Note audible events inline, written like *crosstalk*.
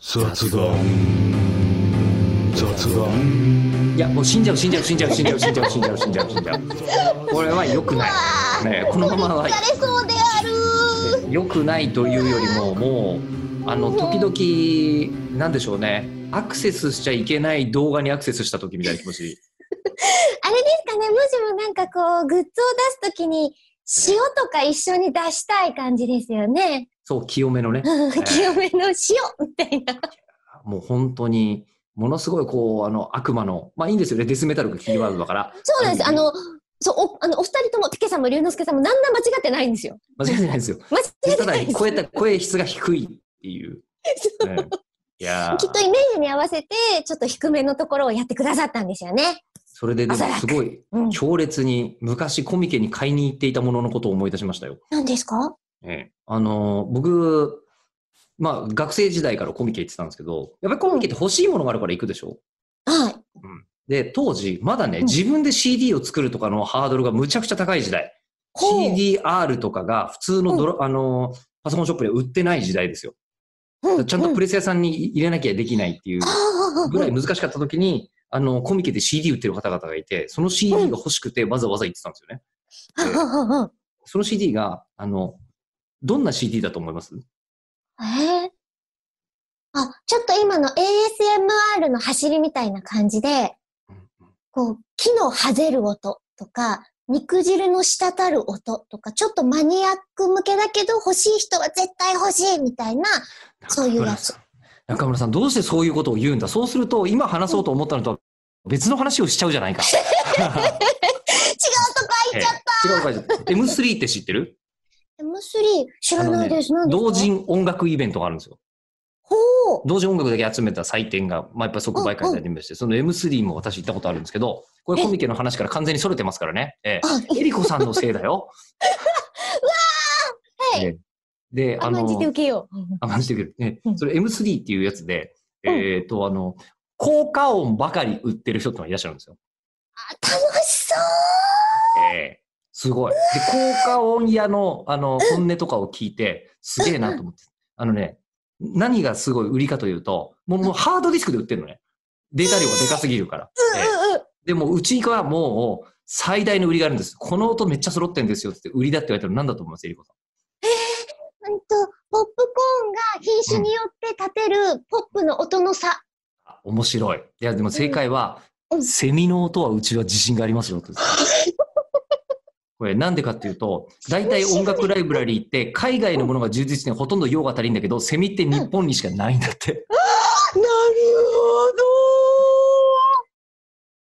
雑談雑談いや、もう死んじゃう、死んじゃう、死んじゃう、死んじゃう、死んじゃう、死んじゃう、死んじゃう、死んじゃう。これは良くない。ね、このままは疲れそうである良くないというよりも、もう、あの、時々、なんでしょうね。アクセスしちゃいけない動画にアクセスした時みたいな気持ち。*laughs* あれですかねもしもなんかこうグッズを出すときに塩とか一緒に出したい感じですよね。そう、清めのね。う *laughs* ん清めの塩みたいな。もう本当に、ものすごいこう、あの、悪魔の、まあいいんですよね。デスメタルがキーワードだから。そうなんです。あの、そう、おあのお二人とも、ピケさんも龍之介さんも何ら間違ってないんですよ。間違ってないですよ。*laughs* 間違ってただないです。声た声質が低いっていう。ねいやーきっとイメージに合わせて、ちょっと低めのところをやってくださったんですよね。それででもすごいうん。強烈に昔コミケに買いに行っていたもののことを思い出しましたよ。何ですか？ええ。あのー僕、まあ学生時代からコミケ行ってたんですけど、やっぱりコミケって欲しいものがあるから行くでしょ？はい。で、当時、まだね、うん。自分で CD を作るとかのハードルがむちゃくちゃ高い時代。CDR とかが普通のドラ、あのーパソコンショップで売ってない時代ですよ。うちゃんとプレレス屋さんに入れなきゃできないっていうぐらい難しかった時に、あの、コミケで CD 売ってる方々がいて、その CD が欲しくてわざわざ行ってたんですよね。でその CD が、あの、どんな CD だと思います？えー？あ、ちょっと今の ASMR の走りみたいな感じで、こう、木のはぜる音とか、肉汁の滴る音とか、ちょっとマニアック向けだけど欲しい人は絶対欲しいみたいな、そういうやつ。中村さん、どうしてそういうことを言うんだ？そうすると、今話そうと思ったのとは別の話をしちゃうじゃないか。*laughs* 違うとこ開いちゃっええ。違うかじゃ M3 って知ってる？た !M3 知らないです。何ですか？同人音楽イベントがあるんですよ。ほう同人音楽だけ集めた祭典が、まあ、やっぱ即売会でありまして、その M3 も私行ったことあるんですけど、これコミケの話から完全に逸れてますからね。えあ、え、えりこさんのせいだよ。*laughs* はいええで、あの、甘んじて受けよう。甘んじてくる。ねうんそれ M3 っていうやつで、うんえっ、と、あの、効果音ばかり売ってる人ってのがいらっしゃるんですよ。あ楽しそうええすごい。で、効果音屋の、あの、本音とかを聞いて、すげえなと思って。あのね、何がすごい売りかというと、もうもうハードディスクで売ってるのね。データ量がでかすぎるから。ええうんうんうん。でも、うちはもう、最大の売りがあるんです。この音めっちゃ揃ってんですよって売りだって言われたら何だと思いますエリコさん。うんと、ポップコーンが品種によって立てるポップの音の差。あ面白い。いや、でも正解は、うんセミの音はうちは自信がありますよって。*laughs* これなんでかっていうと、大体音楽ライブラリーって海外のものが充実してほとんど用が足りんだけど、セミって日本にしかないんだって。なるほど